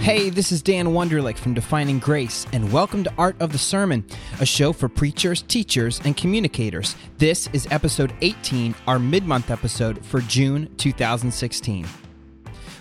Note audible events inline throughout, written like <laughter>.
Hey, this is Dan Wunderlich from Defining Grace, and welcome to Art of the Sermon, a show for preachers, teachers, and communicators. This is episode 18, our mid month episode for June 2016.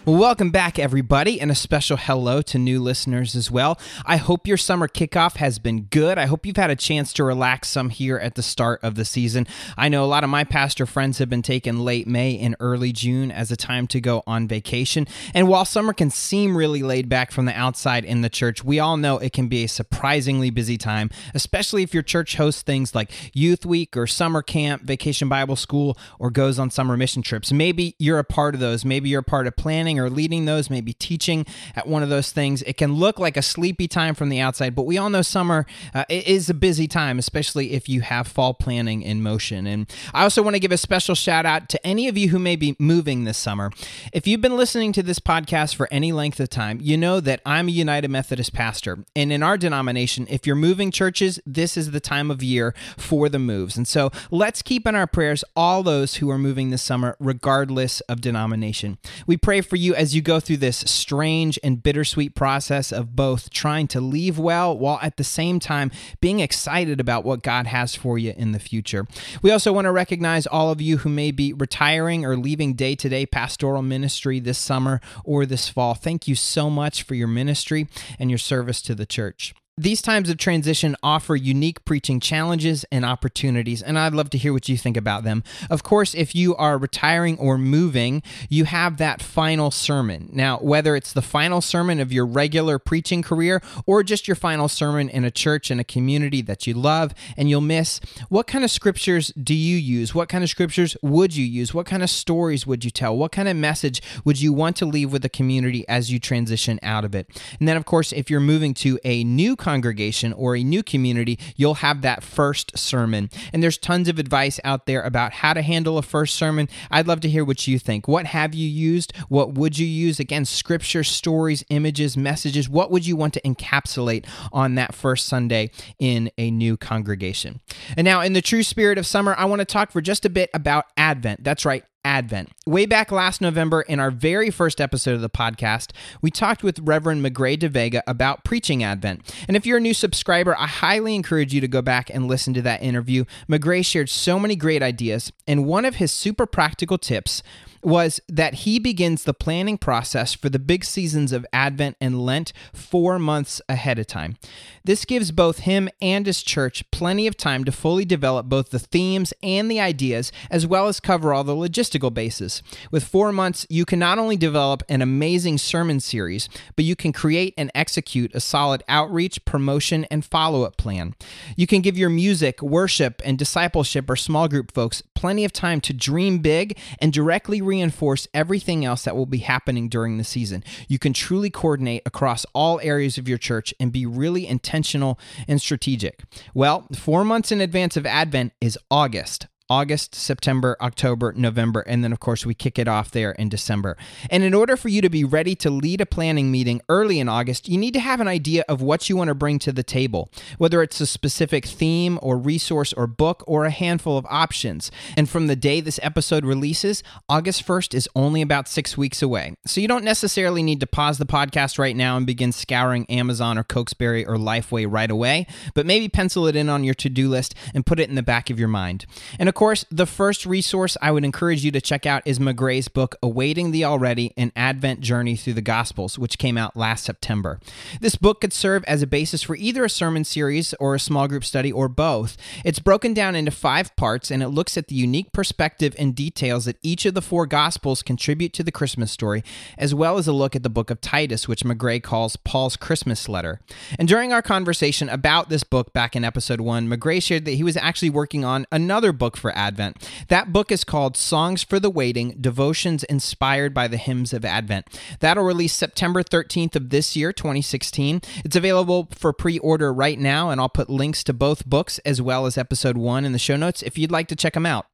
Well, welcome back, everybody, and a special hello to new listeners as well. I hope your summer kickoff has been good. I hope you've had a chance to relax some here at the start of the season. I know a lot of my pastor friends have been taking late May and early June as a time to go on vacation. And while summer can seem really laid back from the outside in the church, we all know it can be a surprisingly busy time, especially if your church hosts things like Youth Week or Summer Camp, Vacation Bible School, or goes on summer mission trips. Maybe you're a part of those. Maybe you're a part of planning or leading those, maybe teaching at one of those things. It can look like a sleepy time from the outside, but we all know summer uh, is a busy time, especially if you have fall planning in motion. And I also want to give a special shout out to any of you who may be moving this summer. If you've been listening to this podcast for any length of time, you know that I'm a United Methodist pastor. And in our denomination, if you're moving churches, this is the time of year for the moves. And so let's keep in our prayers all those who are moving this summer, regardless of denomination. We pray for you as you go through this strange and bittersweet process of both trying to leave well while at the same time being excited about what God has for you in the future. We also want to recognize all of you who may be retiring or leaving day to day pastoral ministry this summer or this fall. Thank you so much for your ministry and your service to the church. These times of transition offer unique preaching challenges and opportunities, and I'd love to hear what you think about them. Of course, if you are retiring or moving, you have that final sermon. Now, whether it's the final sermon of your regular preaching career or just your final sermon in a church and a community that you love and you'll miss, what kind of scriptures do you use? What kind of scriptures would you use? What kind of stories would you tell? What kind of message would you want to leave with the community as you transition out of it? And then, of course, if you're moving to a new congregation or a new community, you'll have that first sermon. And there's tons of advice out there about how to handle a first sermon. I'd love to hear what you think. What have you used? What would you use? Again, scripture, stories, images, messages. What would you want to encapsulate on that first Sunday in a new congregation? And now, in the true spirit of summer, I want to talk for just a bit about Advent. That's right, Advent. Way back last November, in our very first episode of the podcast, we talked with Reverend Magrey deVega about preaching Advent. And if you're a new subscriber, I highly encourage you to go back and listen to that interview. McGray shared so many great ideas, and one of his super practical tips was that he begins the planning process for the big seasons of Advent and Lent four months ahead of time. This gives both him and his church plenty of time to fully develop both the themes and the ideas, as well as cover all the logistical bases. With four months, you can not only develop an amazing sermon series, but you can create and execute a solid outreach, promotion, and follow up plan. You can give your music, worship, and discipleship or small group folks plenty of time to dream big and directly reinforce everything else that will be happening during the season. You can truly coordinate across all areas of your church and be really intentional and strategic. Well, four months in advance of Advent is August. August, September, October, November, and then, of course, we kick it off there in December. And in order for you to be ready to lead a planning meeting early in August, you need to have an idea of what you want to bring to the table, whether it's a specific theme or resource or book or a handful of options. And from the day this episode releases, August 1st is only about six weeks away. So you don't necessarily need to pause the podcast right now and begin scouring Amazon or Cokesbury or Lifeway right away, but maybe pencil it in on your to do list and put it in the back of your mind. And of course, the first resource I would encourage you to check out is Magrey's book, Awaiting the Already An Advent Journey Through the Gospels, which came out last September. This book could serve as a basis for either a sermon series or a small group study or both. It's broken down into five parts and it looks at the unique perspective and details that each of the four Gospels contribute to the Christmas story, as well as a look at the book of Titus, which Magrey calls Paul's Christmas letter. And during our conversation about this book back in episode one, McGray shared that he was actually working on another book for Advent. That book is called Songs for the Waiting Devotions Inspired by the Hymns of Advent. That'll release September 13th of this year, 2016. It's available for pre order right now, and I'll put links to both books as well as episode one in the show notes if you'd like to check them out.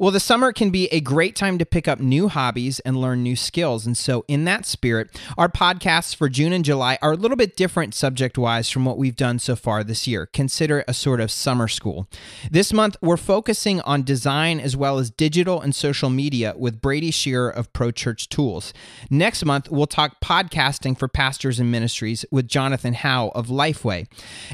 Well, the summer can be a great time to pick up new hobbies and learn new skills. And so, in that spirit, our podcasts for June and July are a little bit different subject wise from what we've done so far this year. Consider a sort of summer school. This month, we're focusing on design as well as digital and social media with Brady Shearer of Pro Church Tools. Next month, we'll talk podcasting for pastors and ministries with Jonathan Howe of Lifeway.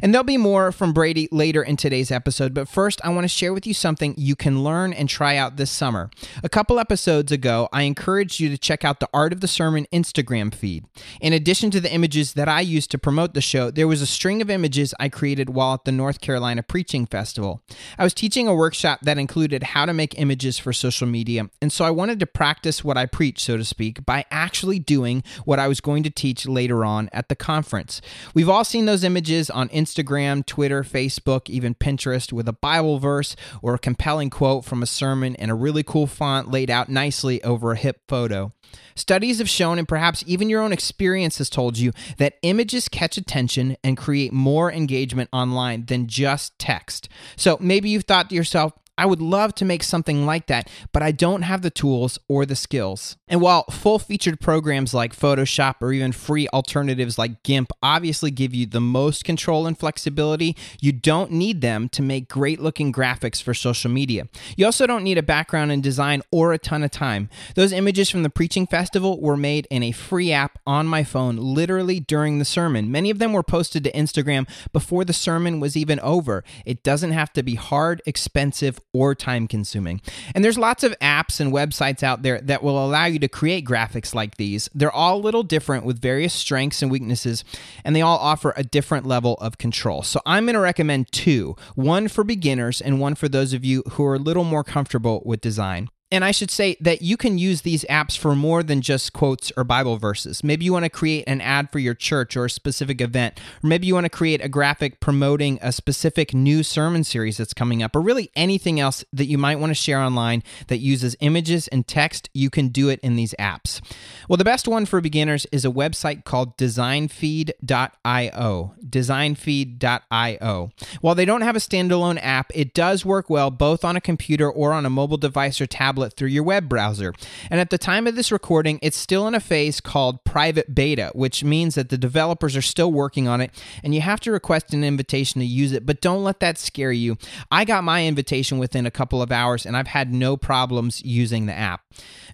And there'll be more from Brady later in today's episode. But first, I want to share with you something you can learn and try out this summer. A couple episodes ago, I encouraged you to check out the Art of the Sermon Instagram feed. In addition to the images that I used to promote the show, there was a string of images I created while at the North Carolina Preaching Festival. I was teaching a workshop that included how to make images for social media, and so I wanted to practice what I preach, so to speak, by actually doing what I was going to teach later on at the conference. We've all seen those images on Instagram, Twitter, Facebook, even Pinterest with a Bible verse or a compelling quote from a sermon and a really cool font laid out nicely over a hip photo. Studies have shown, and perhaps even your own experience has told you, that images catch attention and create more engagement online than just text. So maybe you've thought to yourself, I would love to make something like that, but I don't have the tools or the skills. And while full featured programs like Photoshop or even free alternatives like GIMP obviously give you the most control and flexibility, you don't need them to make great looking graphics for social media. You also don't need a background in design or a ton of time. Those images from the Preaching Festival were made in a free app on my phone literally during the sermon. Many of them were posted to Instagram before the sermon was even over. It doesn't have to be hard, expensive, or time consuming. And there's lots of apps and websites out there that will allow you to create graphics like these. They're all a little different with various strengths and weaknesses, and they all offer a different level of control. So I'm going to recommend two one for beginners and one for those of you who are a little more comfortable with design. And I should say that you can use these apps for more than just quotes or Bible verses. Maybe you want to create an ad for your church or a specific event, or maybe you want to create a graphic promoting a specific new sermon series that's coming up, or really anything else that you might want to share online that uses images and text. You can do it in these apps. Well, the best one for beginners is a website called designfeed.io. Designfeed.io. While they don't have a standalone app, it does work well both on a computer or on a mobile device or tablet tablet through your web browser. And at the time of this recording, it's still in a phase called private beta, which means that the developers are still working on it and you have to request an invitation to use it, but don't let that scare you. I got my invitation within a couple of hours and I've had no problems using the app.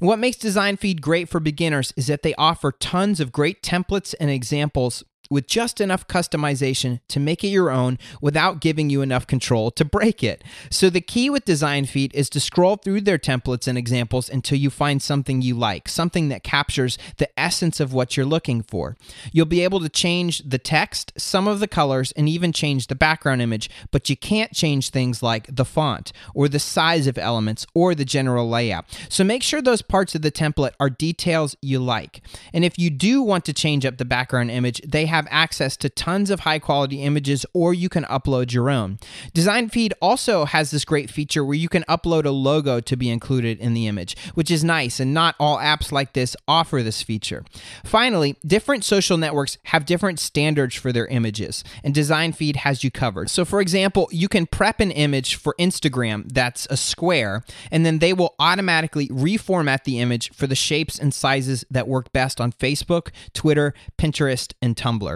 And what makes Design Feed great for beginners is that they offer tons of great templates and examples with just enough customization to make it your own without giving you enough control to break it. So the key with Design Feed is to scroll through their templates and examples until you find something you like, something that captures the essence of what you're looking for. You'll be able to change the text, some of the colors, and even change the background image, but you can't change things like the font or the size of elements or the general layout. So make sure those parts of the template are details you like. And if you do want to change up the background image, they have have access to tons of high quality images or you can upload your own. Design Feed also has this great feature where you can upload a logo to be included in the image, which is nice, and not all apps like this offer this feature. Finally, different social networks have different standards for their images, and Design Feed has you covered. So, for example, you can prep an image for Instagram that's a square, and then they will automatically reformat the image for the shapes and sizes that work best on Facebook, Twitter, Pinterest, and Tumblr.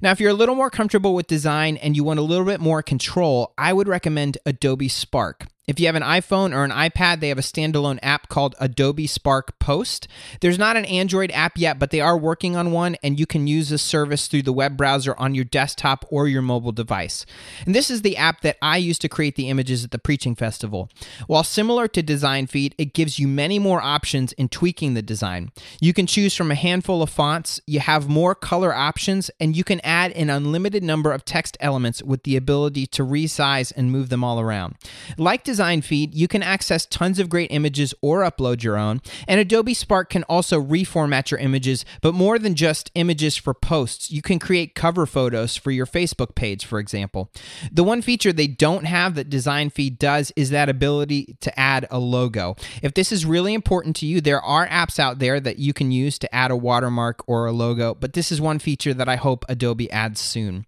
Now, if you're a little more comfortable with design and you want a little bit more control, I would recommend Adobe Spark. If you have an iPhone or an iPad, they have a standalone app called Adobe Spark Post. There's not an Android app yet, but they are working on one, and you can use this service through the web browser on your desktop or your mobile device. And this is the app that I use to create the images at the Preaching Festival. While similar to Design Feed, it gives you many more options in tweaking the design. You can choose from a handful of fonts, you have more color options, and you can add an unlimited number of text elements with the ability to resize and move them all around. Like design feed, you can access tons of great images or upload your own. And Adobe Spark can also reformat your images, but more than just images for posts. You can create cover photos for your Facebook page, for example. The one feature they don't have that Design Feed does is that ability to add a logo. If this is really important to you, there are apps out there that you can use to add a watermark or a logo, but this is one feature that I hope Adobe adds soon.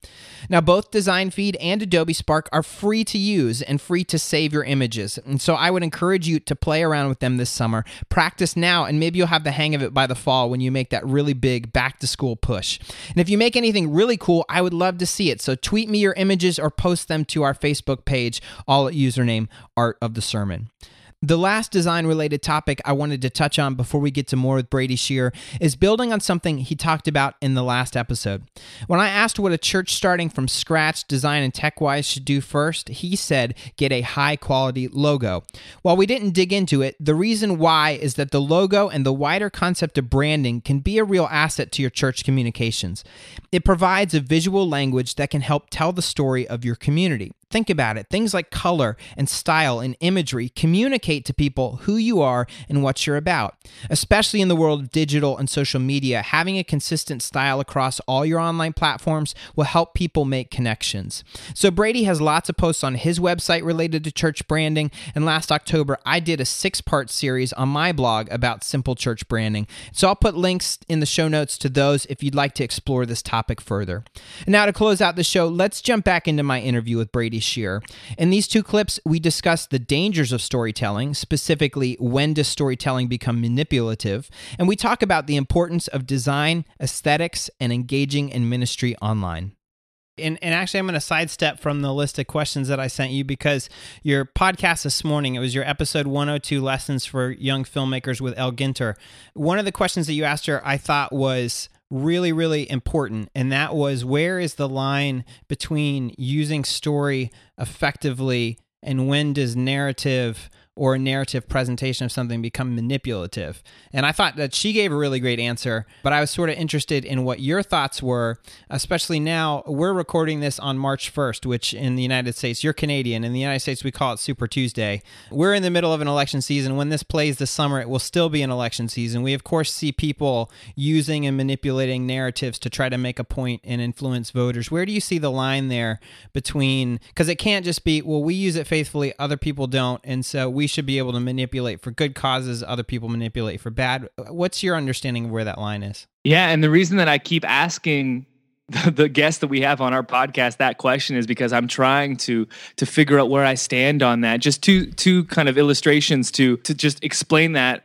Now, both Design Feed and Adobe Spark are free to use and free to save your images. And so I would encourage you to play around with them this summer. Practice now, and maybe you'll have the hang of it by the fall when you make that really big back to school push. And if you make anything really cool, I would love to see it. So tweet me your images or post them to our Facebook page, all at username Art of the Sermon. The last design related topic I wanted to touch on before we get to more with Brady Shearer is building on something he talked about in the last episode. When I asked what a church starting from scratch, design and tech wise, should do first, he said get a high quality logo. While we didn't dig into it, the reason why is that the logo and the wider concept of branding can be a real asset to your church communications. It provides a visual language that can help tell the story of your community. Think about it. Things like color and style and imagery communicate to people who you are and what you're about. Especially in the world of digital and social media, having a consistent style across all your online platforms will help people make connections. So, Brady has lots of posts on his website related to church branding. And last October, I did a six part series on my blog about simple church branding. So, I'll put links in the show notes to those if you'd like to explore this topic further. Now, to close out the show, let's jump back into my interview with Brady Shearer. In these two clips, we discuss the dangers of storytelling, specifically when does storytelling become manipulative, and we talk about the importance of design, aesthetics, and engaging in ministry online. And, and actually, I'm going to sidestep from the list of questions that I sent you because your podcast this morning, it was your episode 102 Lessons for Young Filmmakers with El Ginter. One of the questions that you asked her, I thought was, really, really important. And that was where is the line between using story effectively and when does narrative or a narrative presentation of something become manipulative? And I thought that she gave a really great answer, but I was sort of interested in what your thoughts were, especially now we're recording this on March 1st, which in the United States, you're Canadian. In the United States, we call it Super Tuesday. We're in the middle of an election season. When this plays this summer, it will still be an election season. We, of course, see people using and manipulating narratives to try to make a point and influence voters. Where do you see the line there between, because it can't just be, well, we use it faithfully, other people don't. And so we we should be able to manipulate for good causes, other people manipulate for bad. What's your understanding of where that line is? Yeah, and the reason that I keep asking <laughs> the, the guests that we have on our podcast that question is because I'm trying to to figure out where I stand on that. Just two two kind of illustrations to to just explain that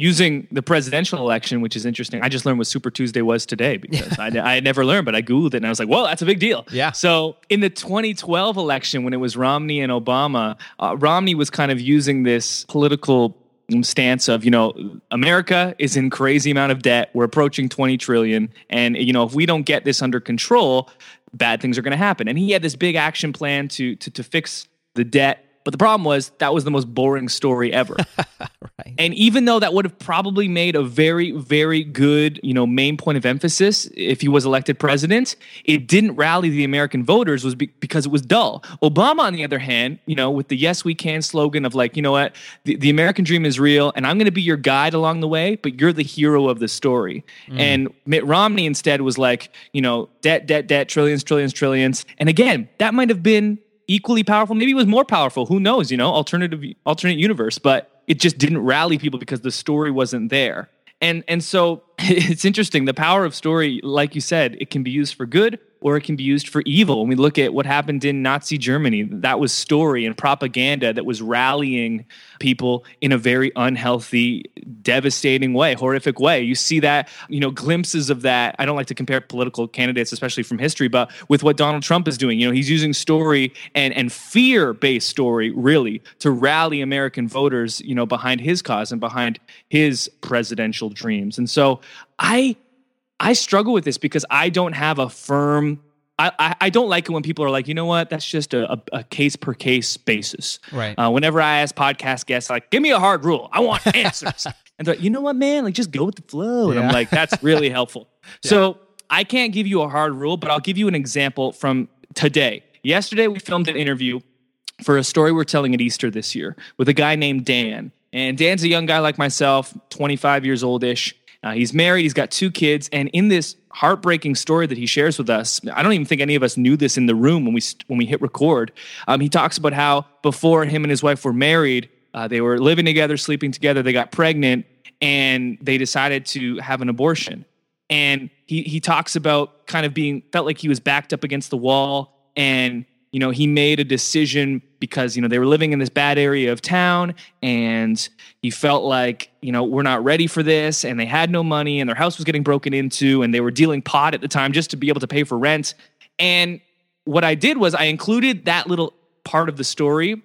using the presidential election, which is interesting. I just learned what Super Tuesday was today because I, I had never learned, but I Googled it and I was like, well, that's a big deal. Yeah. So in the 2012 election, when it was Romney and Obama, uh, Romney was kind of using this political stance of you know america is in crazy amount of debt we're approaching 20 trillion and you know if we don't get this under control bad things are going to happen and he had this big action plan to to, to fix the debt but the problem was that was the most boring story ever. <laughs> right. And even though that would have probably made a very, very good, you know, main point of emphasis if he was elected president, it didn't rally the American voters was be- because it was dull. Obama, on the other hand, you know, with the "Yes We Can" slogan of like, you know what, the, the American dream is real, and I'm going to be your guide along the way, but you're the hero of the story. Mm. And Mitt Romney instead was like, you know, debt, debt, debt, trillions, trillions, trillions. And again, that might have been equally powerful. Maybe it was more powerful. Who knows? You know, alternative alternate universe. But it just didn't rally people because the story wasn't there. And and so it's interesting. The power of story, like you said, it can be used for good or it can be used for evil. When we look at what happened in Nazi Germany, that was story and propaganda that was rallying people in a very unhealthy, devastating way, horrific way. You see that, you know, glimpses of that. I don't like to compare political candidates, especially from history, but with what Donald Trump is doing, you know, he's using story and and fear-based story really to rally American voters, you know, behind his cause and behind his presidential dreams. And so I I struggle with this because I don't have a firm. I, I, I don't like it when people are like, you know what, that's just a, a, a case per case basis. Right. Uh, whenever I ask podcast guests, like, give me a hard rule. I want <laughs> answers. and they're like, you know what, man, like just go with the flow. And yeah. I'm like, that's really <laughs> helpful. yeah. So I can't give you a hard rule, but I'll give you an example from today. Yesterday, we filmed an interview for a story we're telling at Easter this year with a guy named Dan. And Dan's a young guy like myself, 25 years oldish. Uh, he's married, he's got two kids, and in this heartbreaking story that he shares with us, I don't even think any of us knew this in the room when we when we hit record. Um, he talks about how before him and his wife were married, uh, they were living together, sleeping together, they got pregnant, and they decided to have an abortion. And he he talks about kind of being felt like he was backed up against the wall and you know he made a decision because you know they were living in this bad area of town and he felt like you know we're not ready for this and they had no money and their house was getting broken into and they were dealing pot at the time just to be able to pay for rent. And what i did was i included that little part of the story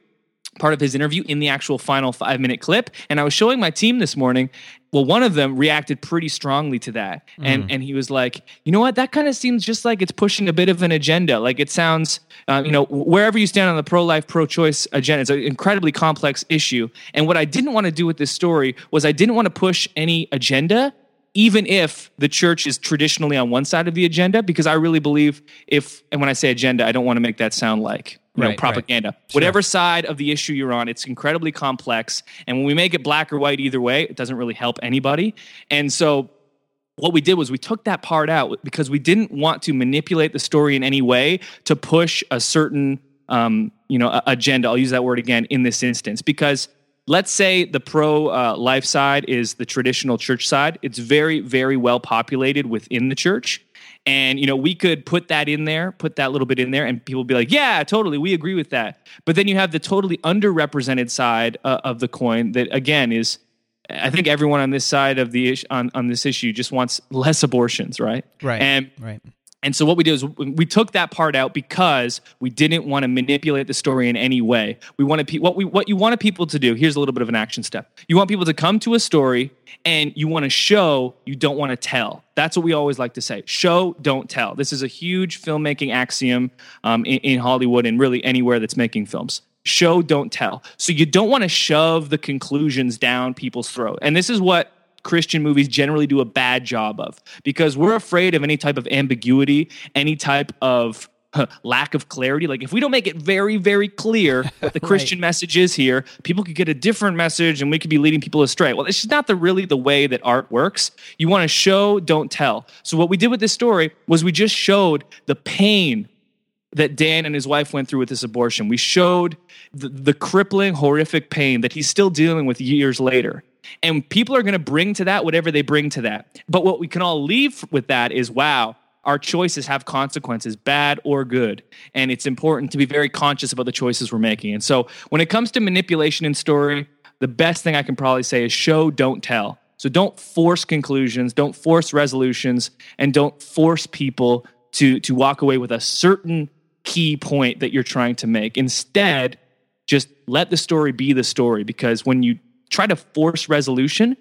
part of his interview in the actual final five minute clip. And I was showing my team this morning. Well, one of them reacted pretty strongly to that. And, and he was like, you know what? That kind of seems just like it's pushing a bit of an agenda. Like it sounds, uh, you know, wherever you stand on the pro life, pro choice agenda, it's an incredibly complex issue. And what I didn't want to do with this story was I didn't want to push any agenda even if the church is traditionally on one side of the agenda, because I really believe if, and when I say agenda, I don't want to make that sound like you know, Right, propaganda. right. Sure. Whatever side of the issue you're on, it's incredibly complex. And when we make it black or white either way, it doesn't really help anybody. And so what we did was we took that part out because we didn't want to manipulate the story in any way to push a certain um, you know agenda i'll use that word again in this instance because let's say the pro uh, life side is the traditional church side it's very very well populated within the church and you know we could put that in there put that little bit in there and people would be like yeah totally we agree with that but then you have the totally underrepresented side uh, of the coin that again is I think everyone on this side of the issue, on, on this issue just wants less abortions, right? Right. And right. And so what we did is we took that part out because we didn't want to manipulate the story in any way. We wanted pe- what we what you wanted people to do. Here's a little bit of an action step. You want people to come to a story and you want to show, you don't want to tell. That's what we always like to say. Show, don't tell. This is a huge filmmaking axiom um, in, in Hollywood and really anywhere that's making films. Show, don't tell. So you don't want to shove the conclusions down people's throat. And this is what Christian movies generally do a bad job of because we're afraid of any type of ambiguity, any type of huh, lack of clarity. Like if we don't make it very, very clear <laughs> what the Christian message is here, people could get a different message and we could be leading people astray. Well, it's just not the really the way that art works. You want to show, don't tell. So what we did with this story was we just showed the pain that Dan and his wife went through with this abortion. We showed the, the crippling, horrific pain that he's still dealing with years later. And people are going to bring to that whatever they bring to that. But what we can all leave with that is wow, our choices have consequences, bad or good. And it's important to be very conscious about the choices we're making. And so when it comes to manipulation in story, the best thing I can probably say is show, don't tell. So don't force conclusions, don't force resolutions, and don't force people to, to walk away with a certain key point that you're trying to make. Instead, just let the story be the story because when you try to force resolution,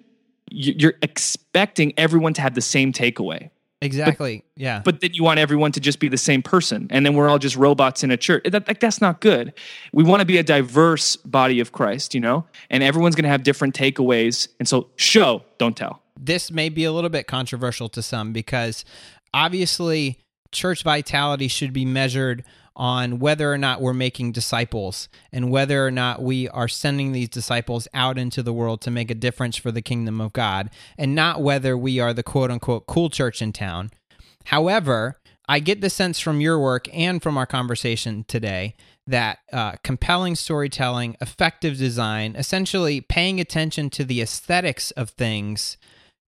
you- you're expecting everyone to have the same takeaway. Exactly. yeah. But then you want everyone to just be the same person, and then we're all just robots in a church. That, that- that's not good. We want to be a diverse body of Christ, you know, and everyone's going to have different takeaways. And so, show, don't tell. this may be a little bit controversial to some because obviously church vitality should be measured on whether or not we're making disciples and whether or not we are sending these disciples out into the world to make a difference for the kingdom of God and not whether we are the quote unquote cool church in town. However, I get the sense from your work and from our conversation today that uh, compelling storytelling, effective design, essentially paying attention to the aesthetics of things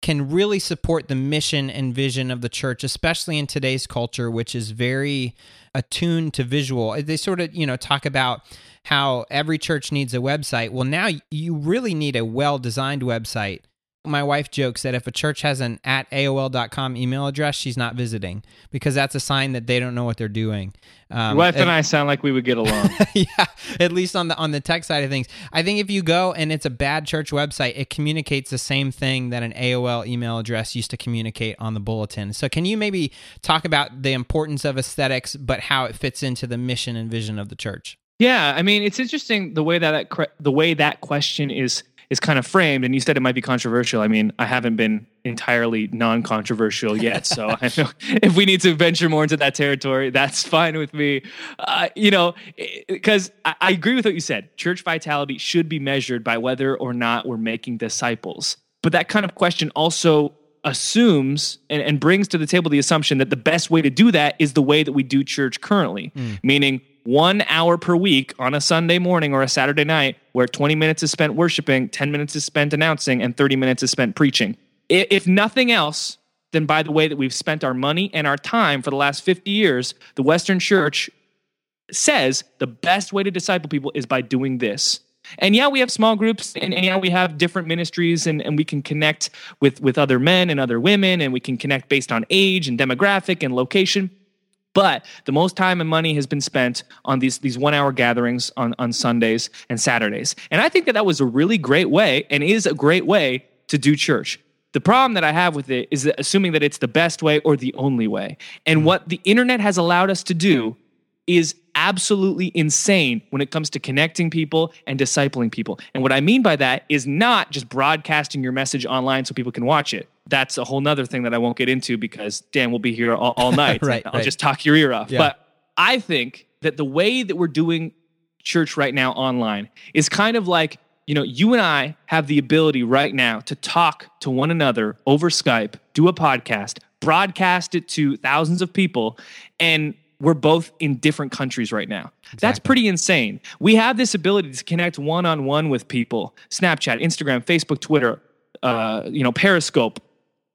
can really support the mission and vision of the church, especially in today's culture, which is very attuned to visual. Uh, they sort of, you know, talk about how every church needs a website. Well, now you really need a well designed website. My wife jokes that if a church has an at AOL.com email address, she's not visiting because that's a sign that they don't know what they're doing. Um, wife and I sound like we would get along. <laughs> yeah, at least on the on the tech side of things. I think if you go and it's a bad church website, it communicates the same thing that an AOL email address used to communicate on the bulletin. So can you maybe talk about the importance of aesthetics but how it fits into the mission and vision of the church? Yeah, I mean, it's interesting the way that, that the way that question is is kind of framed. And you said it might be controversial. I mean, I haven't been entirely non-controversial yet, so I <laughs> know if we need to venture more into that territory, that's fine with me. Uh, you know, because I, I agree with what you said. Church vitality should be measured by whether or not we're making disciples. But that kind of question also assumes and, and brings to the table the assumption that the best way to do that is the way that we do church currently, meaning one hour per week on a Sunday morning or a Saturday night, where 20 minutes is spent worshiping, 10 minutes is spent announcing, and 30 minutes is spent preaching. If nothing else, then by the way that we've spent our money and our time for the last 50 years, the Western church says the best way to disciple people is by doing this. And yeah, we have small groups and, and yeah, we have different ministries and, and we can connect with, with other men and other women and we can connect based on age and demographic and location. But the most time and money has been spent on these these one hour gatherings on, on Sundays and Saturdays. And I think that that was a really great way and is a great way to do church. The problem that I have with it is that assuming that it's the best way or the only way. And mm. what the internet has allowed us to do is absolutely insane when it comes to connecting people and discipling people. And what I mean by that is not just broadcasting your message online so people can watch it. That's a whole nother thing that I won't get into because Dan will be here all, all <laughs> night. right, I'll right. just talk your ear off. Yeah. But I think that the way that we're doing church right now online is kind of like, you know, you and I have the ability right now to talk to one another over Skype, do a podcast, broadcast it to thousands of people, and we're both in different countries right now. That's pretty insane. We have this ability to connect one on one with people Snapchat, Instagram, Facebook, Twitter, uh, you know, Periscope.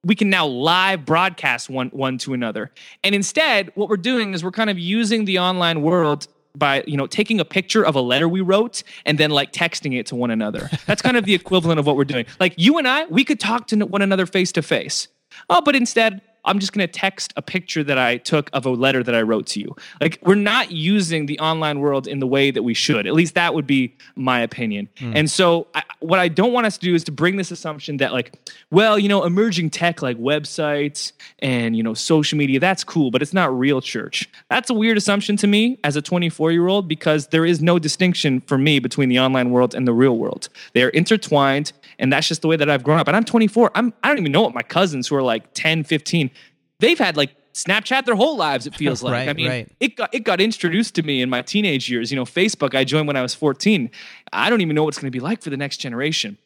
We can now live broadcast one, one to another. And instead, what we're doing is we're kind of using the online world by you know taking a picture of a letter we wrote and then like texting it to one another <laughs> that's kind of the equivalent of what we're doing like you and i we could talk to one another face to face oh but instead I'm just going to text a picture that I took of a letter that I wrote to you. Like, we're not using the online world in the way that we should. At least that would be my opinion. Hmm. And so, I, what I don't want us to do is to bring this assumption that, like, well, you know, emerging tech like websites and, you know, social media, that's cool, but it's not real church. That's a weird assumption to me as a 24 year old because there is no distinction for me between the online world and the real world. They are intertwined, and that's just the way that I've grown up. And I'm 24. I'm, I don't even know what my cousins who are like 10, 15, they've had like Snapchat their whole lives. It feels <laughs> like. Right, I mean, right. it got it got introduced to me in my teenage years. You know, Facebook. I joined when I was 14. I don't even know what it's going to be like for the next generation.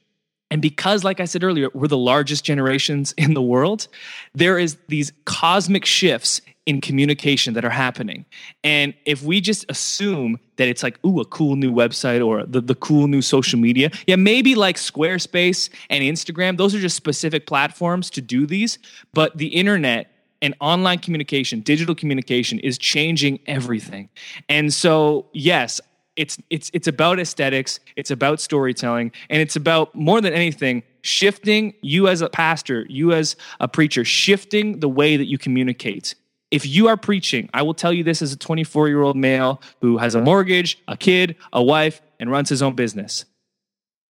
And because, like I said earlier, we're the largest generations in the world, there is these cosmic shifts in communication that are happening. And if we just assume that it's like, ooh, a cool new website or the, the cool new social media, yeah, maybe like Squarespace and Instagram, those are just specific platforms to do these. But the internet and online communication, digital communication is changing everything. And so, yes, it's it's it's about aesthetics, it's about storytelling, and it's about more than anything shifting you as a pastor, you as a preacher, shifting the way that you communicate. If you are preaching, I will tell you this as a 24 year old male who has a mortgage, a kid, a wife, and runs his own business.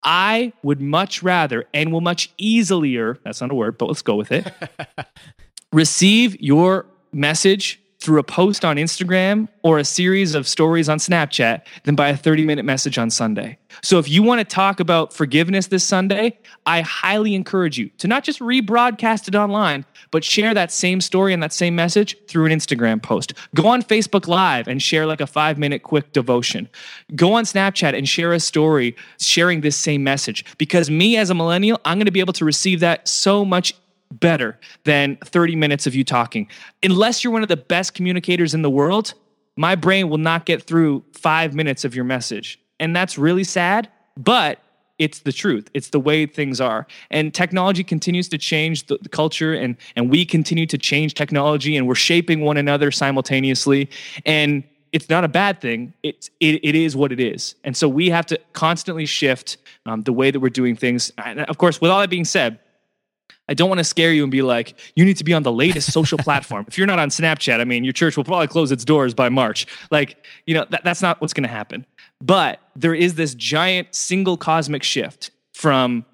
I would much rather and will much easier, that's not a word, but let's go with it, <laughs> receive your message through a post on Instagram or a series of stories on Snapchat than by a 30 minute message on Sunday. So if you want to talk about forgiveness this Sunday, I highly encourage you to not just rebroadcast it online, but share that same story and that same message through an Instagram post. Go on Facebook Live and share like a five minute quick devotion. Go on Snapchat and share a story sharing this same message. Because me as a millennial, I'm going to be able to receive that so much better than 30 minutes of you talking. Unless you're one of the best communicators in the world, my brain will not get through five minutes of your message. And that's really sad, but it's the truth. It's the way things are. And technology continues to change the, the culture, and, and we continue to change technology, and we're shaping one another simultaneously. And it's not a bad thing. It's, it, it is what it is. And so we have to constantly shift um, the way that we're doing things. And of course, with all that being said, I don't want to scare you and be like, you need to be on the latest social <laughs> platform. If you're not on Snapchat, I mean, your church will probably close its doors by March. Like, you know, that, that's not what's going to happen. But there is this giant single cosmic shift from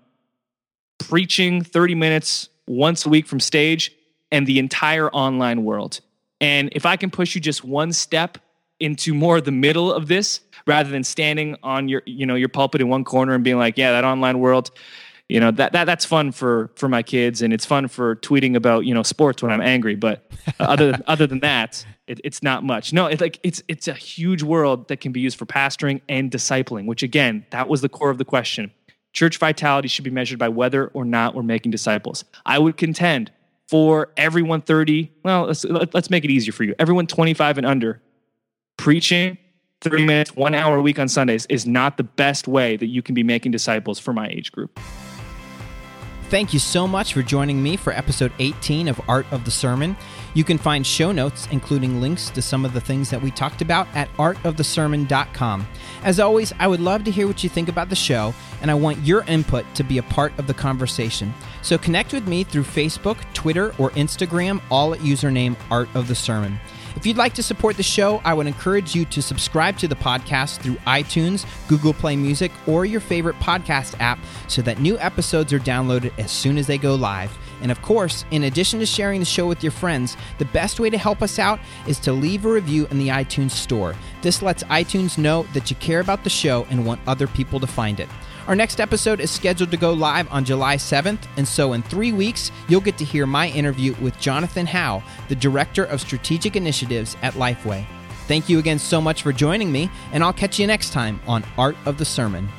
preaching 30 minutes once a week from stage and the entire online world. And if I can push you just one step into more the middle of this rather than standing on your you know your pulpit in one corner and being like yeah that online world you know that, that that's fun for for my kids and it's fun for tweeting about you know sports when i'm angry but <laughs> other than, other than that it, it's not much. No it's like it's it's a huge world that can be used for pastoring and discipling which again that was the core of the question. Church vitality should be measured by whether or not we're making disciples. I would contend for everyone 30 well let's let's make it easier for you. Everyone 25 and under preaching 30 minutes one hour a week on sundays is not the best way that you can be making disciples for my age group Thank you so much for joining me for episode 18 of Art of the Sermon. You can find show notes, including links to some of the things that we talked about, at artofthesermon.com. As always, I would love to hear what you think about the show, and I want your input to be a part of the conversation. So connect with me through Facebook, Twitter, or Instagram, all at username Art of the Sermon. If you'd like to support the show, I would encourage you to subscribe to the podcast through iTunes, Google Play Music, or your favorite podcast app so that new episodes are downloaded as soon as they go live. And of course, in addition to sharing the show with your friends, the best way to help us out is to leave a review in the iTunes store. This lets iTunes know that you care about the show and want other people to find it. Our next episode is scheduled to go live on July 7th, and so in three weeks, you'll get to hear my interview with Jonathan Howe, the Director of Strategic Initiatives at Lifeway. Thank you again so much for joining me, and I'll catch you next time on Art of the Sermon.